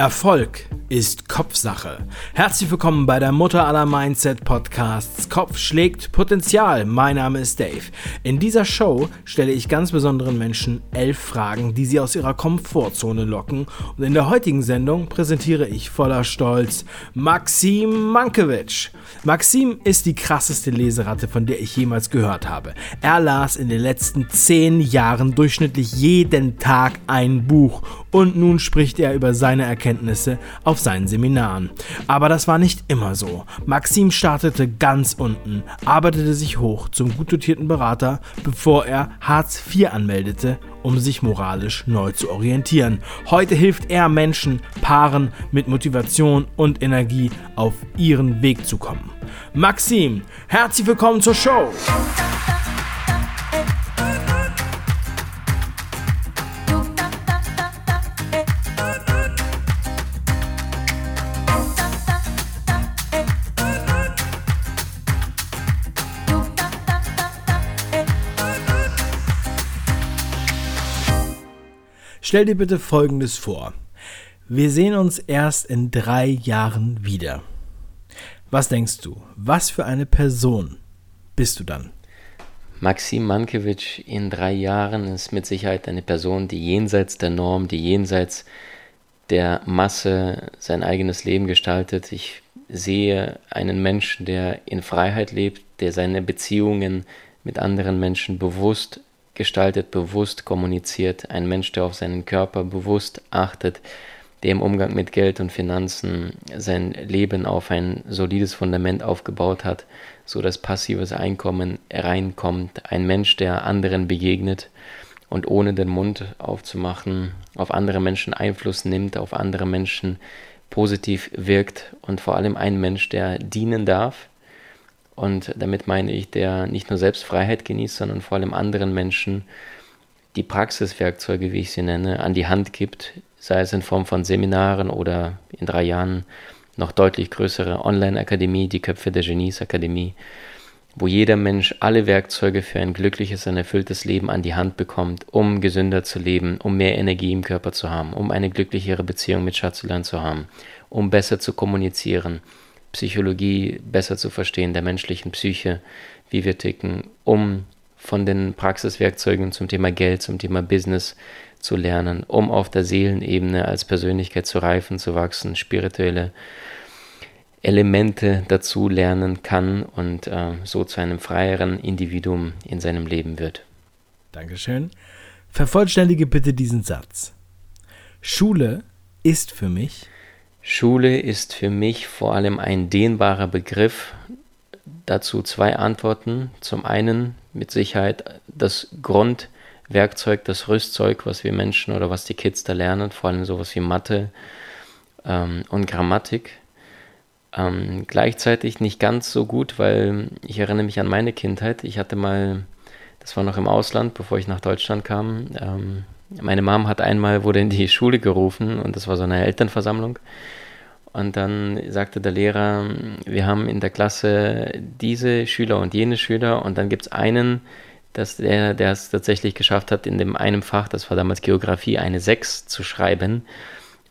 Erfolg ist Kopfsache. Herzlich willkommen bei der Mutter aller Mindset Podcasts. Kopf schlägt Potenzial. Mein Name ist Dave. In dieser Show stelle ich ganz besonderen Menschen elf Fragen, die sie aus ihrer Komfortzone locken. Und in der heutigen Sendung präsentiere ich voller Stolz Maxim Mankiewicz. Maxim ist die krasseste Leseratte, von der ich jemals gehört habe. Er las in den letzten zehn Jahren durchschnittlich jeden Tag ein Buch und nun spricht er über seine Erkenntnisse auf seinen Seminaren. Aber das war nicht immer so. Maxim startete ganz unten, arbeitete sich hoch zum gut dotierten Berater, bevor er Hartz IV anmeldete, um sich moralisch neu zu orientieren. Heute hilft er Menschen, Paaren mit Motivation und Energie auf ihren Weg zu kommen. Maxim, herzlich willkommen zur Show! Stell dir bitte Folgendes vor. Wir sehen uns erst in drei Jahren wieder. Was denkst du? Was für eine Person bist du dann? Maxim Mankiewicz in drei Jahren ist mit Sicherheit eine Person, die jenseits der Norm, die jenseits der Masse sein eigenes Leben gestaltet. Ich sehe einen Menschen, der in Freiheit lebt, der seine Beziehungen mit anderen Menschen bewusst gestaltet, bewusst kommuniziert, ein Mensch, der auf seinen Körper bewusst achtet, der im Umgang mit Geld und Finanzen sein Leben auf ein solides Fundament aufgebaut hat, so dass passives Einkommen reinkommt, ein Mensch, der anderen begegnet und ohne den Mund aufzumachen, auf andere Menschen Einfluss nimmt, auf andere Menschen positiv wirkt und vor allem ein Mensch, der dienen darf, und damit meine ich, der nicht nur selbst Freiheit genießt, sondern vor allem anderen Menschen die Praxiswerkzeuge, wie ich sie nenne, an die Hand gibt, sei es in Form von Seminaren oder in drei Jahren noch deutlich größere Online-Akademie, die Köpfe der Genies-Akademie, wo jeder Mensch alle Werkzeuge für ein glückliches und erfülltes Leben an die Hand bekommt, um gesünder zu leben, um mehr Energie im Körper zu haben, um eine glücklichere Beziehung mit Schatzulan zu haben, um besser zu kommunizieren, Psychologie besser zu verstehen, der menschlichen Psyche, wie wir ticken, um von den Praxiswerkzeugen zum Thema Geld, zum Thema Business zu lernen, um auf der Seelenebene als Persönlichkeit zu reifen, zu wachsen, spirituelle Elemente dazu lernen kann und äh, so zu einem freieren Individuum in seinem Leben wird. Dankeschön. Vervollständige bitte diesen Satz. Schule ist für mich Schule ist für mich vor allem ein dehnbarer Begriff. Dazu zwei Antworten. Zum einen mit Sicherheit das Grundwerkzeug, das Rüstzeug, was wir Menschen oder was die Kids da lernen, vor allem sowas wie Mathe ähm, und Grammatik. Ähm, gleichzeitig nicht ganz so gut, weil ich erinnere mich an meine Kindheit. Ich hatte mal, das war noch im Ausland, bevor ich nach Deutschland kam. Ähm, meine Mom hat einmal, wurde in die Schule gerufen und das war so eine Elternversammlung. Und dann sagte der Lehrer, wir haben in der Klasse diese Schüler und jene Schüler und dann gibt es einen, dass der, der es tatsächlich geschafft hat, in dem einem Fach, das war damals Geografie, eine 6 zu schreiben.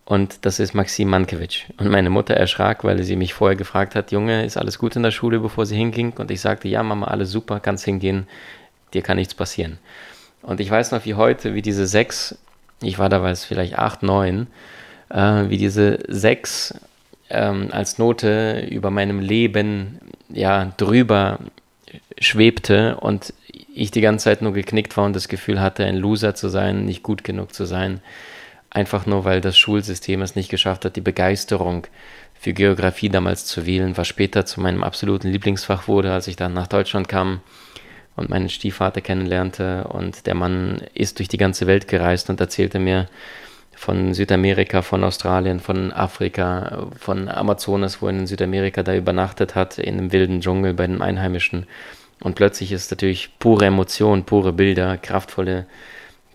Und das ist Maxim Mankiewicz. Und meine Mutter erschrak, weil sie mich vorher gefragt hat, Junge, ist alles gut in der Schule, bevor sie hinging? Und ich sagte, ja, Mama, alles super, kannst hingehen, dir kann nichts passieren. Und ich weiß noch wie heute, wie diese 6, ich war damals vielleicht 8, 9, äh, wie diese 6 ähm, als Note über meinem Leben ja drüber schwebte und ich die ganze Zeit nur geknickt war und das Gefühl hatte, ein Loser zu sein, nicht gut genug zu sein. Einfach nur, weil das Schulsystem es nicht geschafft hat, die Begeisterung für Geografie damals zu wählen, was später zu meinem absoluten Lieblingsfach wurde, als ich dann nach Deutschland kam und meinen Stiefvater kennenlernte. Und der Mann ist durch die ganze Welt gereist und erzählte mir, von Südamerika, von Australien, von Afrika, von Amazonas, wo er in Südamerika da übernachtet hat, in einem wilden Dschungel bei den Einheimischen. Und plötzlich ist natürlich pure Emotion, pure Bilder, kraftvolle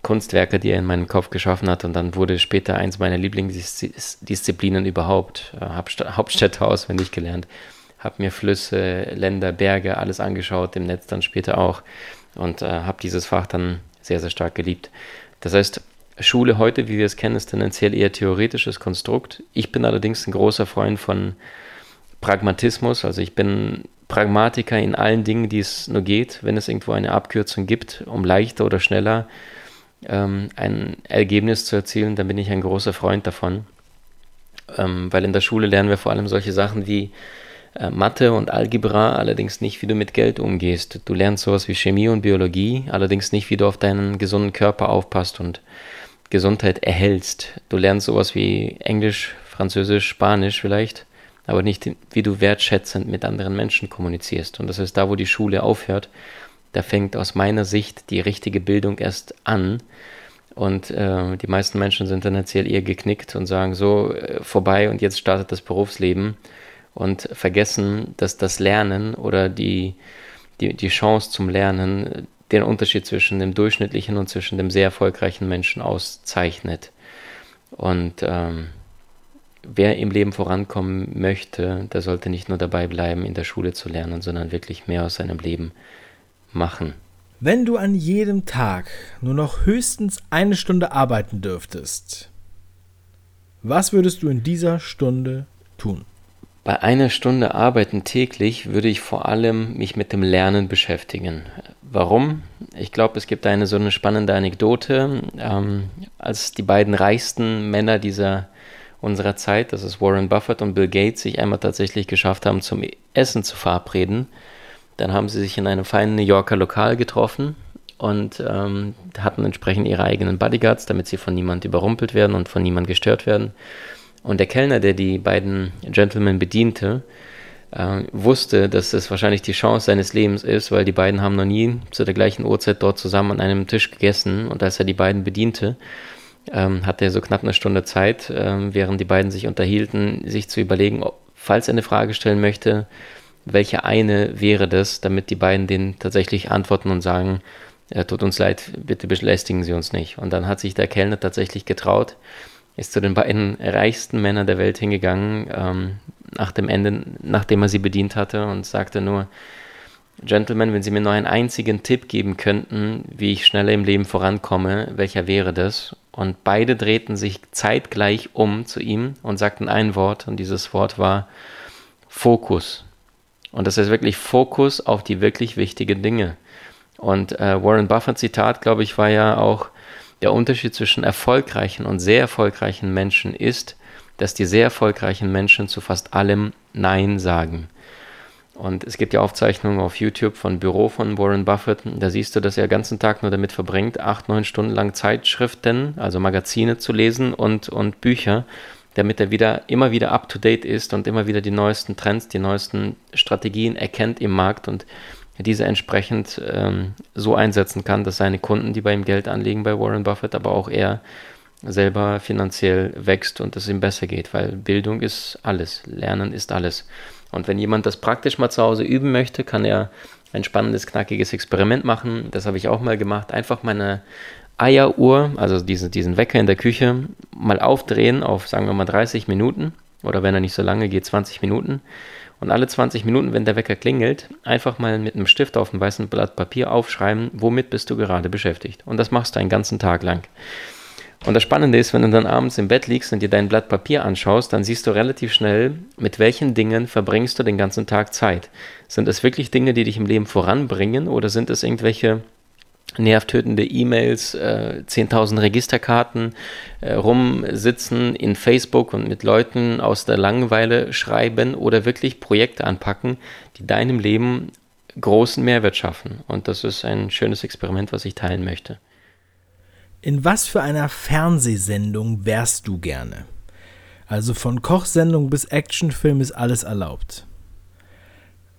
Kunstwerke, die er in meinem Kopf geschaffen hat. Und dann wurde später eins meiner Lieblingsdisziplinen überhaupt, äh, Hauptstädte auswendig gelernt. Habe mir Flüsse, Länder, Berge, alles angeschaut, im Netz dann später auch. Und äh, habe dieses Fach dann sehr, sehr stark geliebt. Das heißt, Schule heute, wie wir es kennen, ist tendenziell eher theoretisches Konstrukt. Ich bin allerdings ein großer Freund von Pragmatismus. Also ich bin Pragmatiker in allen Dingen, die es nur geht. Wenn es irgendwo eine Abkürzung gibt, um leichter oder schneller ähm, ein Ergebnis zu erzielen, dann bin ich ein großer Freund davon. Ähm, weil in der Schule lernen wir vor allem solche Sachen wie äh, Mathe und Algebra, allerdings nicht, wie du mit Geld umgehst. Du lernst sowas wie Chemie und Biologie, allerdings nicht, wie du auf deinen gesunden Körper aufpasst und Gesundheit erhältst. Du lernst sowas wie Englisch, Französisch, Spanisch vielleicht, aber nicht, wie du wertschätzend mit anderen Menschen kommunizierst. Und das ist da, wo die Schule aufhört. Da fängt aus meiner Sicht die richtige Bildung erst an. Und äh, die meisten Menschen sind tendenziell eher geknickt und sagen so, äh, vorbei und jetzt startet das Berufsleben und vergessen, dass das Lernen oder die, die, die Chance zum Lernen den Unterschied zwischen dem durchschnittlichen und zwischen dem sehr erfolgreichen Menschen auszeichnet. Und ähm, wer im Leben vorankommen möchte, der sollte nicht nur dabei bleiben, in der Schule zu lernen, sondern wirklich mehr aus seinem Leben machen. Wenn du an jedem Tag nur noch höchstens eine Stunde arbeiten dürftest, was würdest du in dieser Stunde tun? Bei einer Stunde Arbeiten täglich würde ich vor allem mich mit dem Lernen beschäftigen. Warum? Ich glaube, es gibt eine so eine spannende Anekdote. Ähm, als die beiden reichsten Männer dieser unserer Zeit, das ist Warren Buffett und Bill Gates, sich einmal tatsächlich geschafft haben, zum Essen zu verabreden, dann haben sie sich in einem feinen New Yorker Lokal getroffen und ähm, hatten entsprechend ihre eigenen Bodyguards, damit sie von niemand überrumpelt werden und von niemand gestört werden. Und der Kellner, der die beiden Gentlemen bediente, äh, wusste, dass es wahrscheinlich die Chance seines Lebens ist, weil die beiden haben noch nie zu der gleichen Uhrzeit dort zusammen an einem Tisch gegessen. Und als er die beiden bediente, ähm, hatte er so knapp eine Stunde Zeit, ähm, während die beiden sich unterhielten, sich zu überlegen, ob, falls er eine Frage stellen möchte, welche eine wäre das, damit die beiden den tatsächlich antworten und sagen, äh, tut uns leid, bitte belästigen Sie uns nicht. Und dann hat sich der Kellner tatsächlich getraut, ist zu den beiden reichsten Männern der Welt hingegangen, ähm, nach dem Ende, nachdem er sie bedient hatte und sagte nur, Gentlemen, wenn Sie mir nur einen einzigen Tipp geben könnten, wie ich schneller im Leben vorankomme, welcher wäre das? Und beide drehten sich zeitgleich um zu ihm und sagten ein Wort, und dieses Wort war Fokus. Und das ist wirklich Fokus auf die wirklich wichtigen Dinge. Und äh, Warren Buffett Zitat, glaube ich, war ja auch, der Unterschied zwischen erfolgreichen und sehr erfolgreichen Menschen ist, dass die sehr erfolgreichen Menschen zu fast allem Nein sagen. Und es gibt ja Aufzeichnungen auf YouTube von Büro von Warren Buffett. Da siehst du, dass er den ganzen Tag nur damit verbringt, acht, neun Stunden lang Zeitschriften, also Magazine zu lesen und, und Bücher, damit er wieder immer wieder up to date ist und immer wieder die neuesten Trends, die neuesten Strategien erkennt im Markt und diese entsprechend ähm, so einsetzen kann, dass seine Kunden, die bei ihm Geld anlegen bei Warren Buffett, aber auch er selber finanziell wächst und es ihm besser geht, weil Bildung ist alles, Lernen ist alles. Und wenn jemand das praktisch mal zu Hause üben möchte, kann er ein spannendes, knackiges Experiment machen. Das habe ich auch mal gemacht. Einfach meine Eieruhr, also diesen, diesen Wecker in der Küche, mal aufdrehen auf, sagen wir mal, 30 Minuten. Oder wenn er nicht so lange geht, 20 Minuten und alle 20 Minuten, wenn der Wecker klingelt, einfach mal mit einem Stift auf einem weißen Blatt Papier aufschreiben, womit bist du gerade beschäftigt. Und das machst du einen ganzen Tag lang. Und das Spannende ist, wenn du dann abends im Bett liegst und dir dein Blatt Papier anschaust, dann siehst du relativ schnell, mit welchen Dingen verbringst du den ganzen Tag Zeit. Sind es wirklich Dinge, die dich im Leben voranbringen oder sind es irgendwelche nervtötende E-Mails, äh, 10.000 Registerkarten, äh, rumsitzen in Facebook und mit Leuten aus der Langeweile schreiben oder wirklich Projekte anpacken, die deinem Leben großen Mehrwert schaffen. Und das ist ein schönes Experiment, was ich teilen möchte. In was für einer Fernsehsendung wärst du gerne? Also von Kochsendung bis Actionfilm ist alles erlaubt.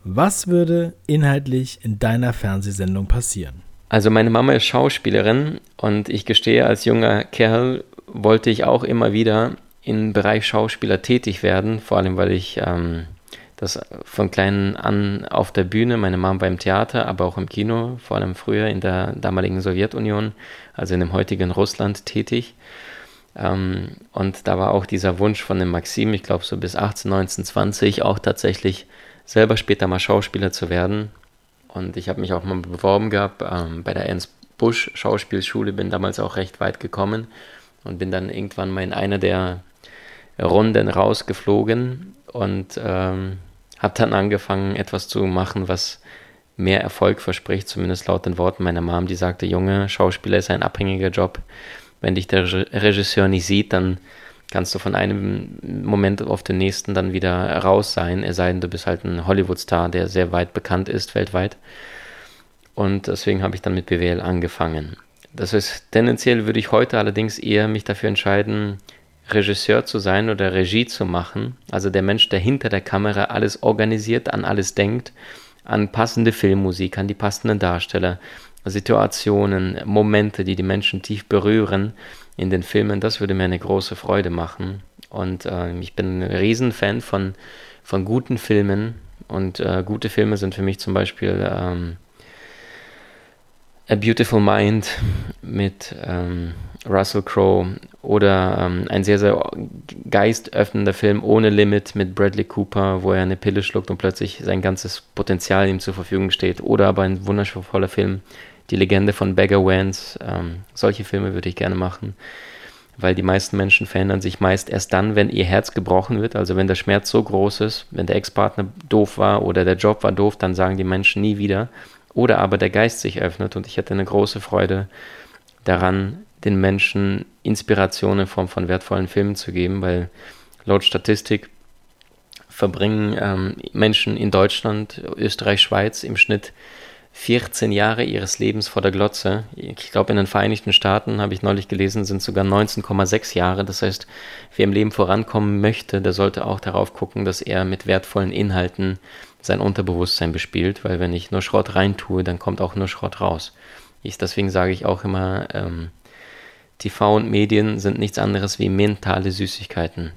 Was würde inhaltlich in deiner Fernsehsendung passieren? Also meine Mama ist Schauspielerin und ich gestehe, als junger Kerl wollte ich auch immer wieder im Bereich Schauspieler tätig werden, vor allem weil ich ähm, das von klein an auf der Bühne, meine Mama beim Theater, aber auch im Kino, vor allem früher in der damaligen Sowjetunion, also in dem heutigen Russland tätig. Ähm, und da war auch dieser Wunsch von dem Maxim, ich glaube so bis 18, 19, 20, auch tatsächlich selber später mal Schauspieler zu werden. Und ich habe mich auch mal beworben gehabt ähm, bei der Busch Schauspielschule, bin damals auch recht weit gekommen und bin dann irgendwann mal in einer der Runden rausgeflogen und ähm, habe dann angefangen, etwas zu machen, was mehr Erfolg verspricht, zumindest laut den Worten meiner Mom, die sagte, Junge, Schauspieler ist ein abhängiger Job. Wenn dich der Regisseur nicht sieht, dann kannst du von einem Moment auf den nächsten dann wieder raus sein, es sei denn, du bist halt ein Hollywood-Star, der sehr weit bekannt ist weltweit. Und deswegen habe ich dann mit BWL angefangen. Das heißt, tendenziell würde ich heute allerdings eher mich dafür entscheiden, Regisseur zu sein oder Regie zu machen. Also der Mensch, der hinter der Kamera alles organisiert, an alles denkt, an passende Filmmusik, an die passenden Darsteller, Situationen, Momente, die die Menschen tief berühren in den Filmen. Das würde mir eine große Freude machen. Und äh, ich bin ein Riesenfan von, von guten Filmen. Und äh, gute Filme sind für mich zum Beispiel ähm, A Beautiful Mind mit ähm, Russell Crowe oder ähm, ein sehr, sehr geistöffnender Film ohne Limit mit Bradley Cooper, wo er eine Pille schluckt und plötzlich sein ganzes Potenzial ihm zur Verfügung steht. Oder aber ein wundervoller Film, Die Legende von Beggar Wans. Ähm, solche Filme würde ich gerne machen, weil die meisten Menschen verändern sich meist erst dann, wenn ihr Herz gebrochen wird. Also wenn der Schmerz so groß ist, wenn der Ex-Partner doof war oder der Job war doof, dann sagen die Menschen nie wieder. Oder aber der Geist sich öffnet und ich hätte eine große Freude daran, den Menschen Inspiration in Form von wertvollen Filmen zu geben, weil laut Statistik verbringen ähm, Menschen in Deutschland, Österreich, Schweiz im Schnitt 14 Jahre ihres Lebens vor der Glotze. Ich glaube, in den Vereinigten Staaten, habe ich neulich gelesen, sind sogar 19,6 Jahre. Das heißt, wer im Leben vorankommen möchte, der sollte auch darauf gucken, dass er mit wertvollen Inhalten sein Unterbewusstsein bespielt, weil wenn ich nur Schrott reintue, dann kommt auch nur Schrott raus. Ich, deswegen sage ich auch immer, ähm, TV und Medien sind nichts anderes wie mentale Süßigkeiten.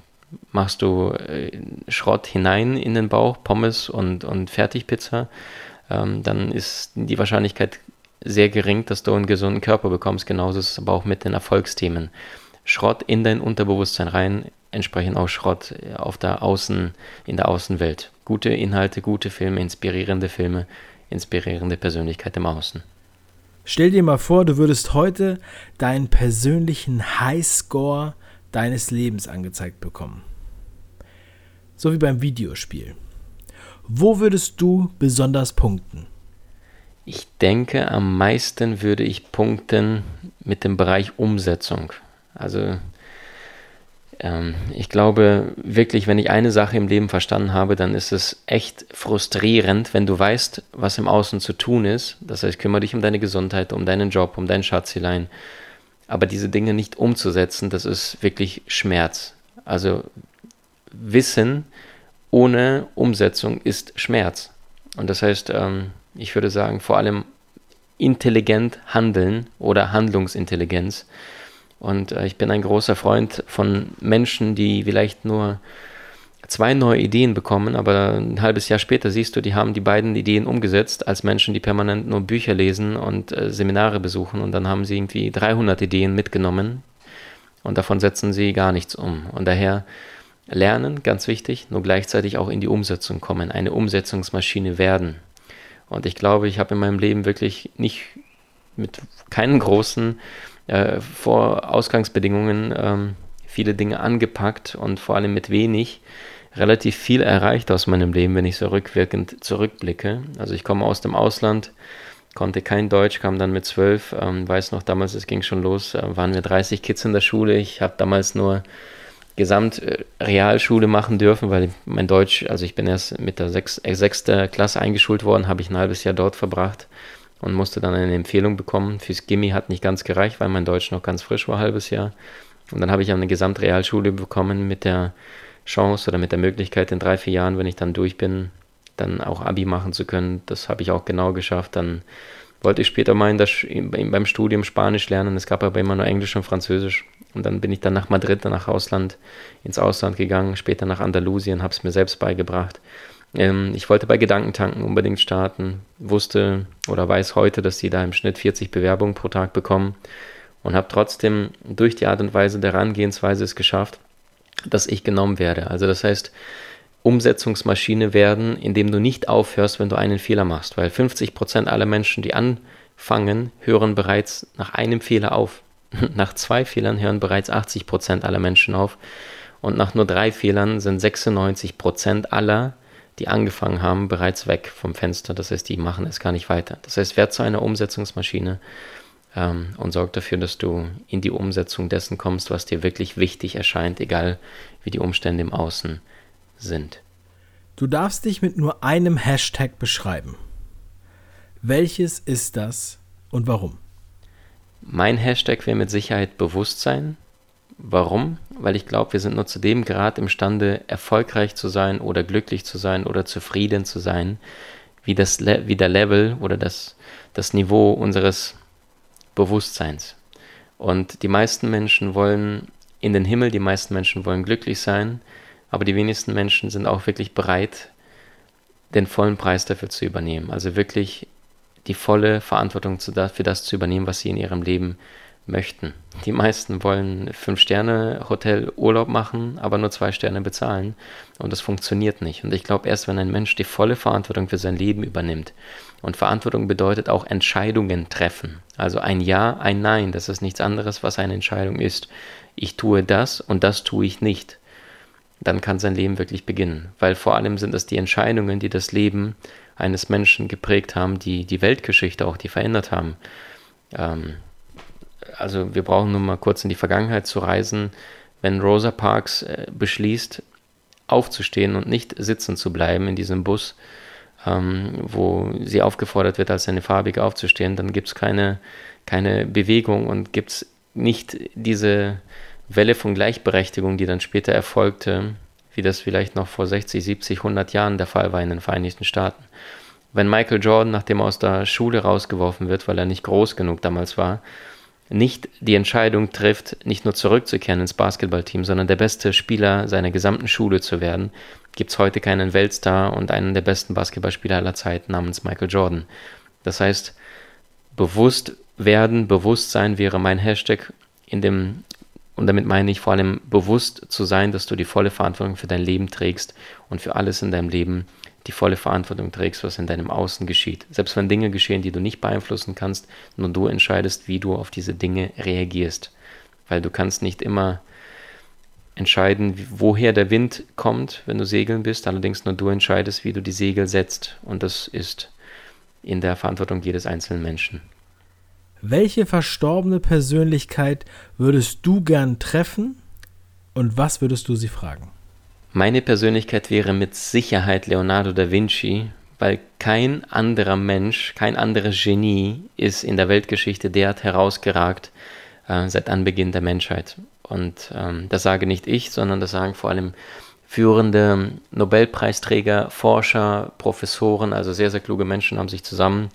Machst du äh, Schrott hinein in den Bauch, Pommes und, und Fertigpizza, ähm, dann ist die Wahrscheinlichkeit sehr gering, dass du einen gesunden Körper bekommst. Genauso ist es aber auch mit den Erfolgsthemen. Schrott in dein Unterbewusstsein rein, entsprechend auch Schrott auf der Außen, in der Außenwelt. Gute Inhalte, gute Filme, inspirierende Filme, inspirierende Persönlichkeit im Außen. Stell dir mal vor, du würdest heute deinen persönlichen Highscore deines Lebens angezeigt bekommen. So wie beim Videospiel. Wo würdest du besonders punkten? Ich denke, am meisten würde ich punkten mit dem Bereich Umsetzung. Also ähm, ich glaube wirklich, wenn ich eine Sache im Leben verstanden habe, dann ist es echt frustrierend, wenn du weißt, was im Außen zu tun ist. Das heißt, kümmere dich um deine Gesundheit, um deinen Job, um dein Schatzelein. Aber diese Dinge nicht umzusetzen, das ist wirklich Schmerz. Also Wissen ohne Umsetzung ist Schmerz. Und das heißt, ähm, ich würde sagen, vor allem intelligent handeln oder Handlungsintelligenz und äh, ich bin ein großer Freund von Menschen, die vielleicht nur zwei neue Ideen bekommen, aber ein halbes Jahr später siehst du, die haben die beiden Ideen umgesetzt, als Menschen, die permanent nur Bücher lesen und äh, Seminare besuchen und dann haben sie irgendwie 300 Ideen mitgenommen und davon setzen sie gar nichts um. Und daher lernen, ganz wichtig, nur gleichzeitig auch in die Umsetzung kommen, eine Umsetzungsmaschine werden. Und ich glaube, ich habe in meinem Leben wirklich nicht mit keinen großen äh, vor Ausgangsbedingungen ähm, viele Dinge angepackt und vor allem mit wenig relativ viel erreicht aus meinem Leben, wenn ich so rückwirkend zurückblicke. Also ich komme aus dem Ausland, konnte kein Deutsch, kam dann mit zwölf, ähm, weiß noch damals, es ging schon los, äh, waren wir 30 Kids in der Schule. Ich habe damals nur Gesamtrealschule machen dürfen, weil mein Deutsch, also ich bin erst mit der äh, sechsten Klasse eingeschult worden, habe ich ein halbes Jahr dort verbracht und musste dann eine Empfehlung bekommen. Fürs Gimmi hat nicht ganz gereicht, weil mein Deutsch noch ganz frisch war, ein halbes Jahr. Und dann habe ich eine Gesamtrealschule bekommen mit der Chance oder mit der Möglichkeit, in drei, vier Jahren, wenn ich dann durch bin, dann auch Abi machen zu können. Das habe ich auch genau geschafft. Dann wollte ich später mal in das, beim Studium Spanisch lernen. Es gab aber immer nur Englisch und Französisch. Und dann bin ich dann nach Madrid, nach Ausland, ins Ausland gegangen, später nach Andalusien, habe es mir selbst beigebracht. Ähm, ich wollte bei Gedankentanken unbedingt starten, wusste oder weiß heute, dass sie da im Schnitt 40 Bewerbungen pro Tag bekommen und habe trotzdem durch die Art und Weise der Herangehensweise es geschafft, dass ich genommen werde. Also das heißt, Umsetzungsmaschine werden, indem du nicht aufhörst, wenn du einen Fehler machst, weil 50% aller Menschen, die an fangen, hören bereits nach einem Fehler auf. Nach zwei Fehlern hören bereits 80 Prozent aller Menschen auf. Und nach nur drei Fehlern sind 96 Prozent aller, die angefangen haben, bereits weg vom Fenster. Das heißt, die machen es gar nicht weiter. Das heißt, werd zu einer Umsetzungsmaschine ähm, und sorg dafür, dass du in die Umsetzung dessen kommst, was dir wirklich wichtig erscheint, egal wie die Umstände im Außen sind. Du darfst dich mit nur einem Hashtag beschreiben. Welches ist das und warum? Mein Hashtag wäre mit Sicherheit Bewusstsein. Warum? Weil ich glaube, wir sind nur zu dem Grad imstande, erfolgreich zu sein oder glücklich zu sein oder zufrieden zu sein, wie, das Le wie der Level oder das, das Niveau unseres Bewusstseins. Und die meisten Menschen wollen in den Himmel, die meisten Menschen wollen glücklich sein, aber die wenigsten Menschen sind auch wirklich bereit, den vollen Preis dafür zu übernehmen. Also wirklich die volle Verantwortung für das zu übernehmen, was sie in ihrem Leben möchten. Die meisten wollen Fünf-Sterne-Hotel Urlaub machen, aber nur zwei Sterne bezahlen. Und das funktioniert nicht. Und ich glaube, erst wenn ein Mensch die volle Verantwortung für sein Leben übernimmt, und Verantwortung bedeutet auch Entscheidungen treffen. Also ein Ja, ein Nein, das ist nichts anderes, was eine Entscheidung ist. Ich tue das und das tue ich nicht. Dann kann sein Leben wirklich beginnen. Weil vor allem sind es die Entscheidungen, die das Leben eines Menschen geprägt haben, die die Weltgeschichte auch, die verändert haben. Ähm, also wir brauchen nur mal kurz in die Vergangenheit zu reisen. Wenn Rosa Parks äh, beschließt, aufzustehen und nicht sitzen zu bleiben in diesem Bus, ähm, wo sie aufgefordert wird, als eine Farbige aufzustehen, dann gibt es keine, keine Bewegung und gibt es nicht diese Welle von Gleichberechtigung, die dann später erfolgte, wie das vielleicht noch vor 60, 70, 100 Jahren der Fall war in den Vereinigten Staaten. Wenn Michael Jordan, nachdem er aus der Schule rausgeworfen wird, weil er nicht groß genug damals war, nicht die Entscheidung trifft, nicht nur zurückzukehren ins Basketballteam, sondern der beste Spieler seiner gesamten Schule zu werden, gibt es heute keinen Weltstar und einen der besten Basketballspieler aller Zeiten namens Michael Jordan. Das heißt, bewusst werden, Bewusstsein wäre mein Hashtag in dem, und damit meine ich vor allem bewusst zu sein, dass du die volle Verantwortung für dein Leben trägst und für alles in deinem Leben die volle Verantwortung trägst, was in deinem Außen geschieht. Selbst wenn Dinge geschehen, die du nicht beeinflussen kannst, nur du entscheidest, wie du auf diese Dinge reagierst. Weil du kannst nicht immer entscheiden, woher der Wind kommt, wenn du segeln bist, allerdings nur du entscheidest, wie du die Segel setzt. Und das ist in der Verantwortung jedes einzelnen Menschen. Welche verstorbene Persönlichkeit würdest du gern treffen und was würdest du sie fragen? Meine Persönlichkeit wäre mit Sicherheit Leonardo da Vinci, weil kein anderer Mensch, kein anderes Genie ist in der Weltgeschichte derart herausgeragt äh, seit Anbeginn der Menschheit. Und ähm, das sage nicht ich, sondern das sagen vor allem führende Nobelpreisträger, Forscher, Professoren, also sehr, sehr kluge Menschen haben sich zusammen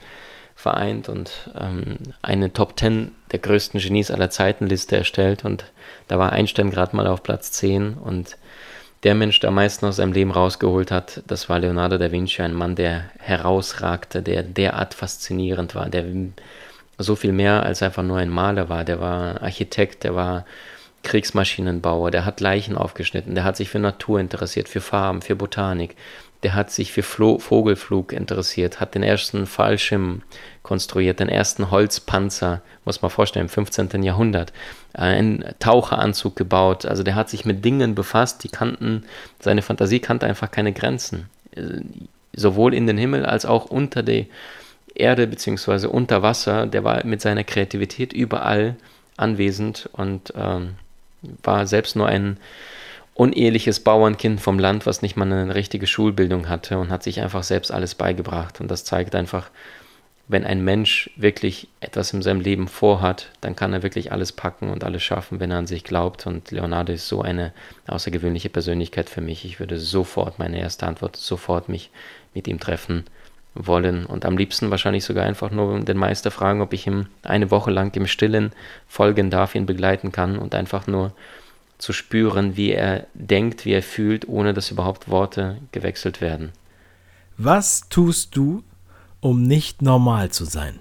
vereint und ähm, eine Top 10 der größten Genies aller Zeiten Liste erstellt. Und da war Einstein gerade mal auf Platz 10 und der Mensch, der am meisten aus seinem Leben rausgeholt hat, das war Leonardo da Vinci, ein Mann, der herausragte, der derart faszinierend war, der so viel mehr als einfach nur ein Maler war. Der war Architekt, der war Kriegsmaschinenbauer, der hat Leichen aufgeschnitten, der hat sich für Natur interessiert, für Farben, für Botanik, der hat sich für Flo Vogelflug interessiert, hat den ersten Fallschirm konstruiert, den ersten Holzpanzer, muss man vorstellen, im 15. Jahrhundert, einen Taucheranzug gebaut. Also der hat sich mit Dingen befasst, die kannten, seine Fantasie kannte einfach keine Grenzen. Sowohl in den Himmel als auch unter der Erde bzw. unter Wasser. Der war mit seiner Kreativität überall anwesend und ähm, war selbst nur ein uneheliches Bauernkind vom Land, was nicht mal eine richtige Schulbildung hatte und hat sich einfach selbst alles beigebracht. Und das zeigt einfach, wenn ein Mensch wirklich etwas in seinem Leben vorhat, dann kann er wirklich alles packen und alles schaffen, wenn er an sich glaubt. Und Leonardo ist so eine außergewöhnliche Persönlichkeit für mich. Ich würde sofort, meine erste Antwort, sofort mich mit ihm treffen wollen und am liebsten wahrscheinlich sogar einfach nur den Meister fragen, ob ich ihm eine Woche lang im Stillen folgen darf, ihn begleiten kann und einfach nur zu spüren, wie er denkt, wie er fühlt, ohne dass überhaupt Worte gewechselt werden. Was tust du, um nicht normal zu sein?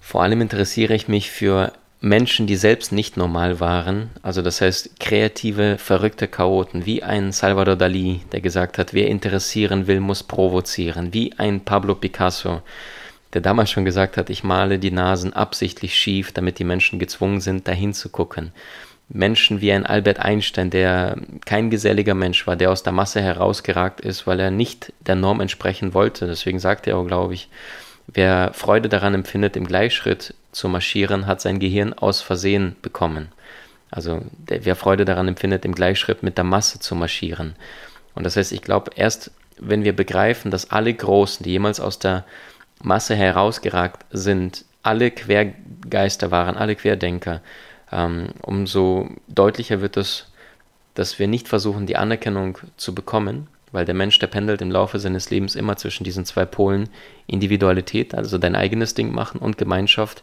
Vor allem interessiere ich mich für Menschen, die selbst nicht normal waren, also das heißt kreative, verrückte Chaoten, wie ein Salvador Dali, der gesagt hat, wer interessieren will, muss provozieren, wie ein Pablo Picasso, der damals schon gesagt hat, ich male die Nasen absichtlich schief, damit die Menschen gezwungen sind, dahin zu gucken. Menschen wie ein Albert Einstein, der kein geselliger Mensch war, der aus der Masse herausgeragt ist, weil er nicht der Norm entsprechen wollte. Deswegen sagt er auch, glaube ich, wer Freude daran empfindet, im Gleichschritt zu marschieren, hat sein Gehirn aus Versehen bekommen. Also der, wer Freude daran empfindet, im Gleichschritt mit der Masse zu marschieren. Und das heißt, ich glaube, erst wenn wir begreifen, dass alle Großen, die jemals aus der Masse herausgeragt sind, alle Quergeister waren, alle Querdenker, ähm, umso deutlicher wird es, dass wir nicht versuchen, die Anerkennung zu bekommen, weil der Mensch, der pendelt im Laufe seines Lebens immer zwischen diesen zwei Polen Individualität, also dein eigenes Ding machen und Gemeinschaft,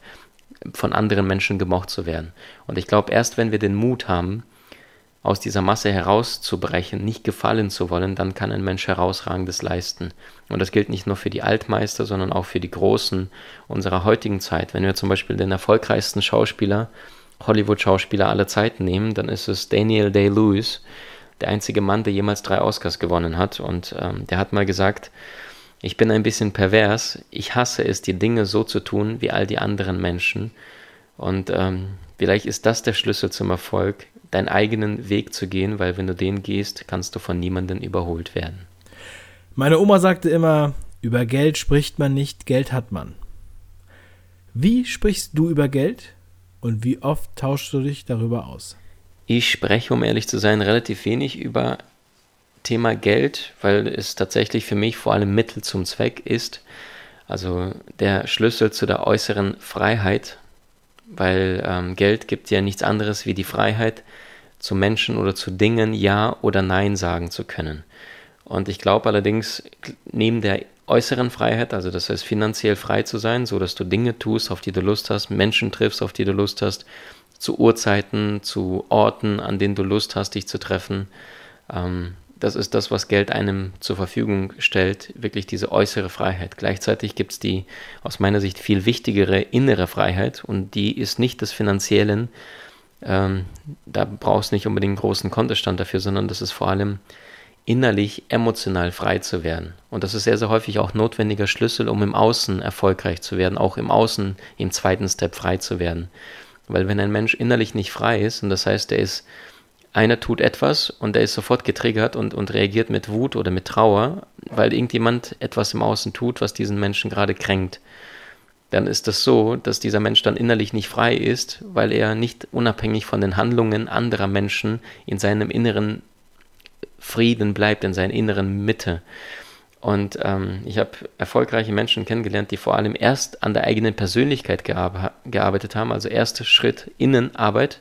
von anderen Menschen gemocht zu werden. Und ich glaube, erst wenn wir den Mut haben, aus dieser Masse herauszubrechen, nicht gefallen zu wollen, dann kann ein Mensch herausragendes leisten. Und das gilt nicht nur für die Altmeister, sondern auch für die Großen unserer heutigen Zeit. Wenn wir zum Beispiel den erfolgreichsten Schauspieler Hollywood-Schauspieler aller Zeiten nehmen, dann ist es Daniel Day-Lewis, der einzige Mann, der jemals drei Oscars gewonnen hat. Und ähm, der hat mal gesagt, ich bin ein bisschen pervers, ich hasse es, die Dinge so zu tun wie all die anderen Menschen. Und ähm, vielleicht ist das der Schlüssel zum Erfolg, deinen eigenen Weg zu gehen, weil wenn du den gehst, kannst du von niemandem überholt werden. Meine Oma sagte immer, über Geld spricht man nicht, Geld hat man. Wie sprichst du über Geld? Und wie oft tauschst du dich darüber aus? Ich spreche, um ehrlich zu sein, relativ wenig über Thema Geld, weil es tatsächlich für mich vor allem Mittel zum Zweck ist. Also der Schlüssel zu der äußeren Freiheit, weil ähm, Geld gibt ja nichts anderes wie die Freiheit, zu Menschen oder zu Dingen Ja oder Nein sagen zu können. Und ich glaube allerdings, neben der äußeren Freiheit, also das heißt finanziell frei zu sein, so dass du Dinge tust, auf die du Lust hast, Menschen triffst, auf die du Lust hast, zu Uhrzeiten, zu Orten, an denen du Lust hast, dich zu treffen. Ähm, das ist das, was Geld einem zur Verfügung stellt, wirklich diese äußere Freiheit. Gleichzeitig gibt es die aus meiner Sicht viel wichtigere innere Freiheit und die ist nicht des finanziellen. Ähm, da brauchst du nicht unbedingt einen großen Kontostand dafür, sondern das ist vor allem innerlich emotional frei zu werden. Und das ist sehr, sehr häufig auch notwendiger Schlüssel, um im Außen erfolgreich zu werden, auch im Außen im zweiten Step frei zu werden. Weil wenn ein Mensch innerlich nicht frei ist, und das heißt, er ist, einer tut etwas und er ist sofort getriggert und, und reagiert mit Wut oder mit Trauer, weil irgendjemand etwas im Außen tut, was diesen Menschen gerade kränkt, dann ist das so, dass dieser Mensch dann innerlich nicht frei ist, weil er nicht unabhängig von den Handlungen anderer Menschen in seinem inneren Frieden bleibt, in seiner inneren Mitte. Und ähm, ich habe erfolgreiche Menschen kennengelernt, die vor allem erst an der eigenen Persönlichkeit gear gearbeitet haben, also erster Schritt Innenarbeit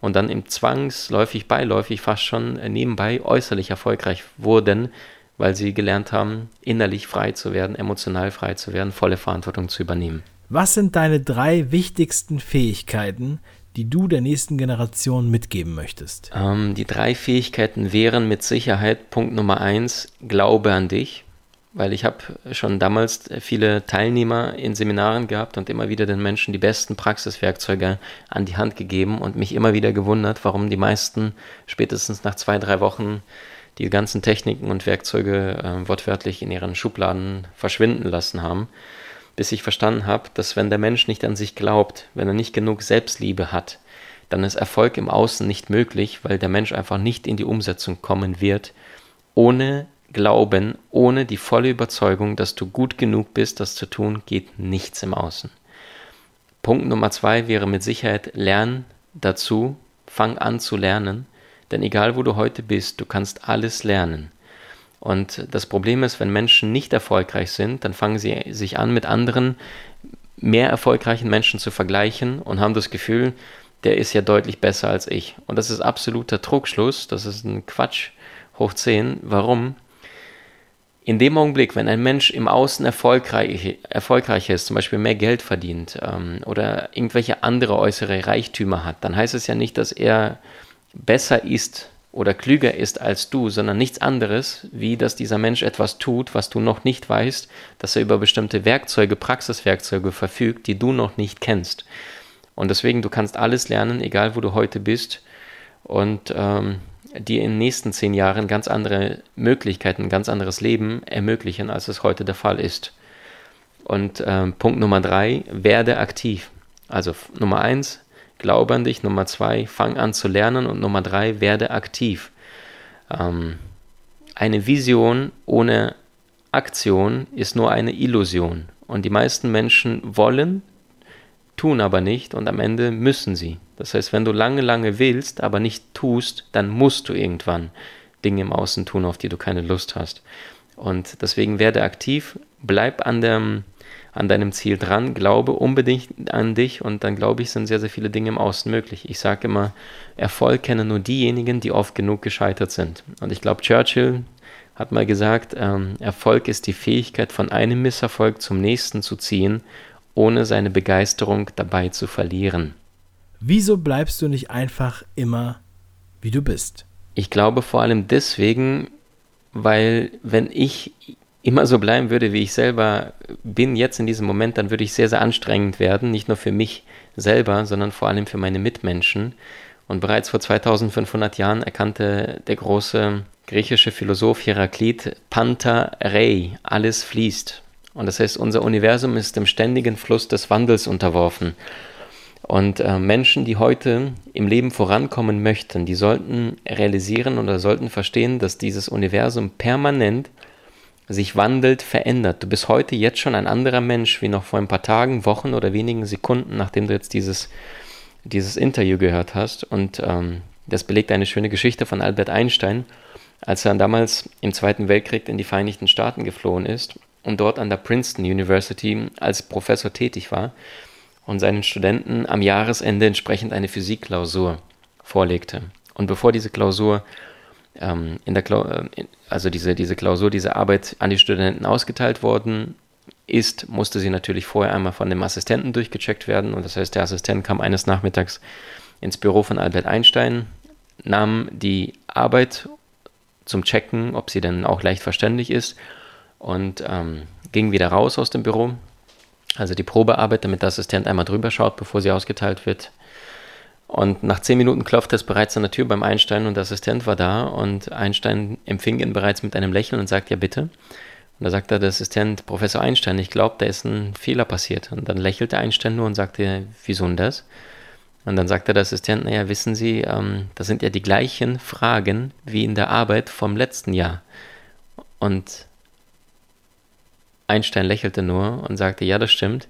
und dann im zwangsläufig, beiläufig fast schon nebenbei äußerlich erfolgreich wurden, weil sie gelernt haben, innerlich frei zu werden, emotional frei zu werden, volle Verantwortung zu übernehmen. Was sind deine drei wichtigsten Fähigkeiten, die du der nächsten Generation mitgeben möchtest? Ähm, die drei Fähigkeiten wären mit Sicherheit Punkt Nummer eins, Glaube an dich, weil ich habe schon damals viele Teilnehmer in Seminaren gehabt und immer wieder den Menschen die besten Praxiswerkzeuge an die Hand gegeben und mich immer wieder gewundert, warum die meisten spätestens nach zwei, drei Wochen die ganzen Techniken und Werkzeuge äh, wortwörtlich in ihren Schubladen verschwinden lassen haben bis ich verstanden habe, dass wenn der Mensch nicht an sich glaubt, wenn er nicht genug Selbstliebe hat, dann ist Erfolg im Außen nicht möglich, weil der Mensch einfach nicht in die Umsetzung kommen wird, ohne Glauben, ohne die volle Überzeugung, dass du gut genug bist, das zu tun, geht nichts im Außen. Punkt Nummer zwei wäre mit Sicherheit Lernen dazu, fang an zu lernen, denn egal wo du heute bist, du kannst alles lernen. Und das Problem ist, wenn Menschen nicht erfolgreich sind, dann fangen sie sich an, mit anderen mehr erfolgreichen Menschen zu vergleichen und haben das Gefühl, der ist ja deutlich besser als ich. Und das ist absoluter Trugschluss, das ist ein Quatsch hoch 10. Warum? In dem Augenblick, wenn ein Mensch im Außen erfolgreich, erfolgreich ist, zum Beispiel mehr Geld verdient ähm, oder irgendwelche andere äußere Reichtümer hat, dann heißt es ja nicht, dass er besser ist oder klüger ist als du, sondern nichts anderes, wie dass dieser Mensch etwas tut, was du noch nicht weißt, dass er über bestimmte Werkzeuge, Praxiswerkzeuge verfügt, die du noch nicht kennst. Und deswegen, du kannst alles lernen, egal wo du heute bist, und ähm, dir in den nächsten zehn Jahren ganz andere Möglichkeiten, ein ganz anderes Leben ermöglichen, als es heute der Fall ist. Und ähm, Punkt Nummer drei, werde aktiv. Also Nummer eins, glaube an dich. Nummer zwei, fang an zu lernen. Und Nummer drei, werde aktiv. Ähm, eine Vision ohne Aktion ist nur eine Illusion. Und die meisten Menschen wollen, tun aber nicht und am Ende müssen sie. Das heißt, wenn du lange, lange willst, aber nicht tust, dann musst du irgendwann Dinge im Außen tun, auf die du keine Lust hast. Und deswegen werde aktiv, bleib an, dem, an deinem Ziel dran, glaube unbedingt an dich und dann glaube ich, sind sehr, sehr viele Dinge im Außen möglich. Ich sage immer, Erfolg kennen nur diejenigen, die oft genug gescheitert sind. Und ich glaube, Churchill hat mal gesagt, ähm, Erfolg ist die Fähigkeit, von einem Misserfolg zum nächsten zu ziehen, ohne seine Begeisterung dabei zu verlieren. Wieso bleibst du nicht einfach immer, wie du bist? Ich glaube vor allem deswegen, weil wenn ich immer so bleiben würde, wie ich selber bin, jetzt in diesem Moment, dann würde ich sehr, sehr anstrengend werden, nicht nur für mich selber, sondern vor allem für meine Mitmenschen. Und bereits vor 2500 Jahren erkannte der große griechische Philosoph Heraklit Panta Rei, alles fließt. Und das heißt, unser Universum ist dem ständigen Fluss des Wandels unterworfen. Und äh, Menschen, die heute im Leben vorankommen möchten, die sollten realisieren oder sollten verstehen, dass dieses Universum permanent sich wandelt, verändert. Du bist heute jetzt schon ein anderer Mensch wie noch vor ein paar Tagen, Wochen oder wenigen Sekunden, nachdem du jetzt dieses, dieses Interview gehört hast. Und ähm, das belegt eine schöne Geschichte von Albert Einstein, als er damals im Zweiten Weltkrieg in die Vereinigten Staaten geflohen ist und dort an der Princeton University als Professor tätig war und seinen Studenten am Jahresende entsprechend eine Physikklausur vorlegte. Und bevor diese Klausur ähm, in der Kla äh, also diese, diese Klausur, diese Arbeit an die Studenten ausgeteilt worden ist, musste sie natürlich vorher einmal von dem Assistenten durchgecheckt werden. Und das heißt, der Assistent kam eines Nachmittags ins Büro von Albert Einstein, nahm die Arbeit zum Checken, ob sie denn auch leicht verständlich ist und ähm, ging wieder raus aus dem Büro. Also die Probearbeit, damit der Assistent einmal drüber schaut, bevor sie ausgeteilt wird. Und nach zehn Minuten klopfte es bereits an der Tür beim Einstein und der Assistent war da und Einstein empfing ihn bereits mit einem Lächeln und sagt, ja bitte. Und da sagte der Assistent, Professor Einstein, ich glaube, da ist ein Fehler passiert. Und dann lächelte Einstein nur und sagte, wieso denn das? Und dann sagte der Assistent, naja, wissen Sie, ähm, das sind ja die gleichen Fragen wie in der Arbeit vom letzten Jahr. Und Einstein lächelte nur und sagte, ja, das stimmt.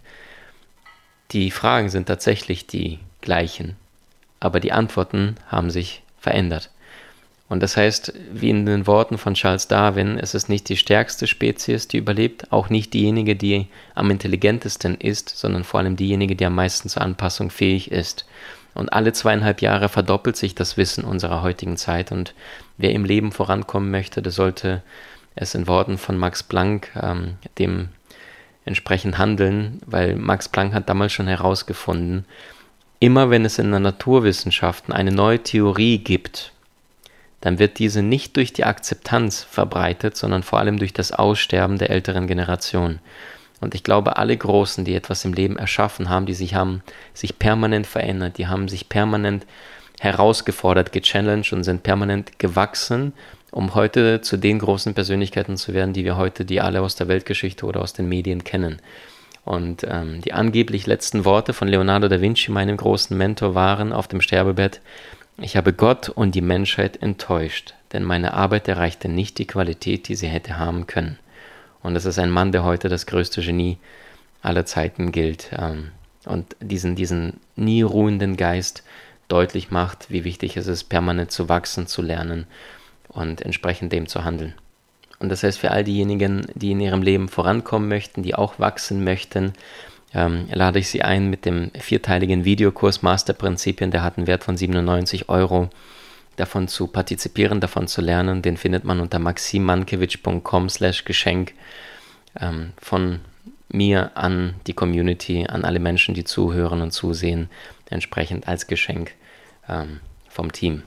Die Fragen sind tatsächlich die gleichen, aber die Antworten haben sich verändert. Und das heißt, wie in den Worten von Charles Darwin, es ist nicht die stärkste Spezies, die überlebt, auch nicht diejenige, die am intelligentesten ist, sondern vor allem diejenige, die am meisten zur Anpassung fähig ist. Und alle zweieinhalb Jahre verdoppelt sich das Wissen unserer heutigen Zeit. Und wer im Leben vorankommen möchte, der sollte es in Worten von Max Planck ähm, dem entsprechend handeln, weil Max Planck hat damals schon herausgefunden, immer wenn es in den Naturwissenschaften eine neue Theorie gibt, dann wird diese nicht durch die Akzeptanz verbreitet, sondern vor allem durch das Aussterben der älteren Generation. Und ich glaube, alle Großen, die etwas im Leben erschaffen haben, die sich haben sich permanent verändert, die haben sich permanent herausgefordert, gechallenged und sind permanent gewachsen, um heute zu den großen Persönlichkeiten zu werden, die wir heute, die alle aus der Weltgeschichte oder aus den Medien kennen. Und ähm, die angeblich letzten Worte von Leonardo da Vinci, meinem großen Mentor, waren auf dem Sterbebett, ich habe Gott und die Menschheit enttäuscht, denn meine Arbeit erreichte nicht die Qualität, die sie hätte haben können. Und das ist ein Mann, der heute das größte Genie aller Zeiten gilt ähm, und diesen, diesen nie ruhenden Geist deutlich macht, wie wichtig es ist, permanent zu wachsen, zu lernen und entsprechend dem zu handeln. Und das heißt, für all diejenigen, die in ihrem Leben vorankommen möchten, die auch wachsen möchten, ähm, lade ich Sie ein mit dem vierteiligen Videokurs Masterprinzipien. Der hat einen Wert von 97 Euro davon zu partizipieren, davon zu lernen. Den findet man unter maximankiewicz.com slash Geschenk ähm, von mir an die Community, an alle Menschen, die zuhören und zusehen, entsprechend als Geschenk ähm, vom Team.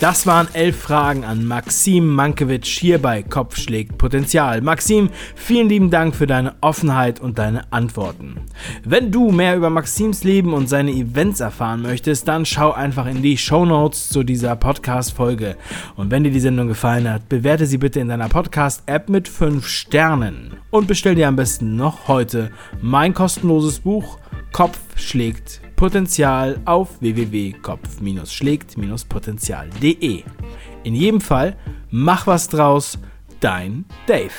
Das waren elf Fragen an Maxim Mankiewicz hier bei Kopf schlägt Potenzial. Maxim, vielen lieben Dank für deine Offenheit und deine Antworten. Wenn du mehr über Maxims Leben und seine Events erfahren möchtest, dann schau einfach in die Show Notes zu dieser Podcast-Folge. Und wenn dir die Sendung gefallen hat, bewerte sie bitte in deiner Podcast-App mit 5 Sternen. Und bestell dir am besten noch heute mein kostenloses Buch Kopf schlägt Potenzial auf www.kopf-schlägt-potenzial.de. In jedem Fall, mach was draus, dein Dave.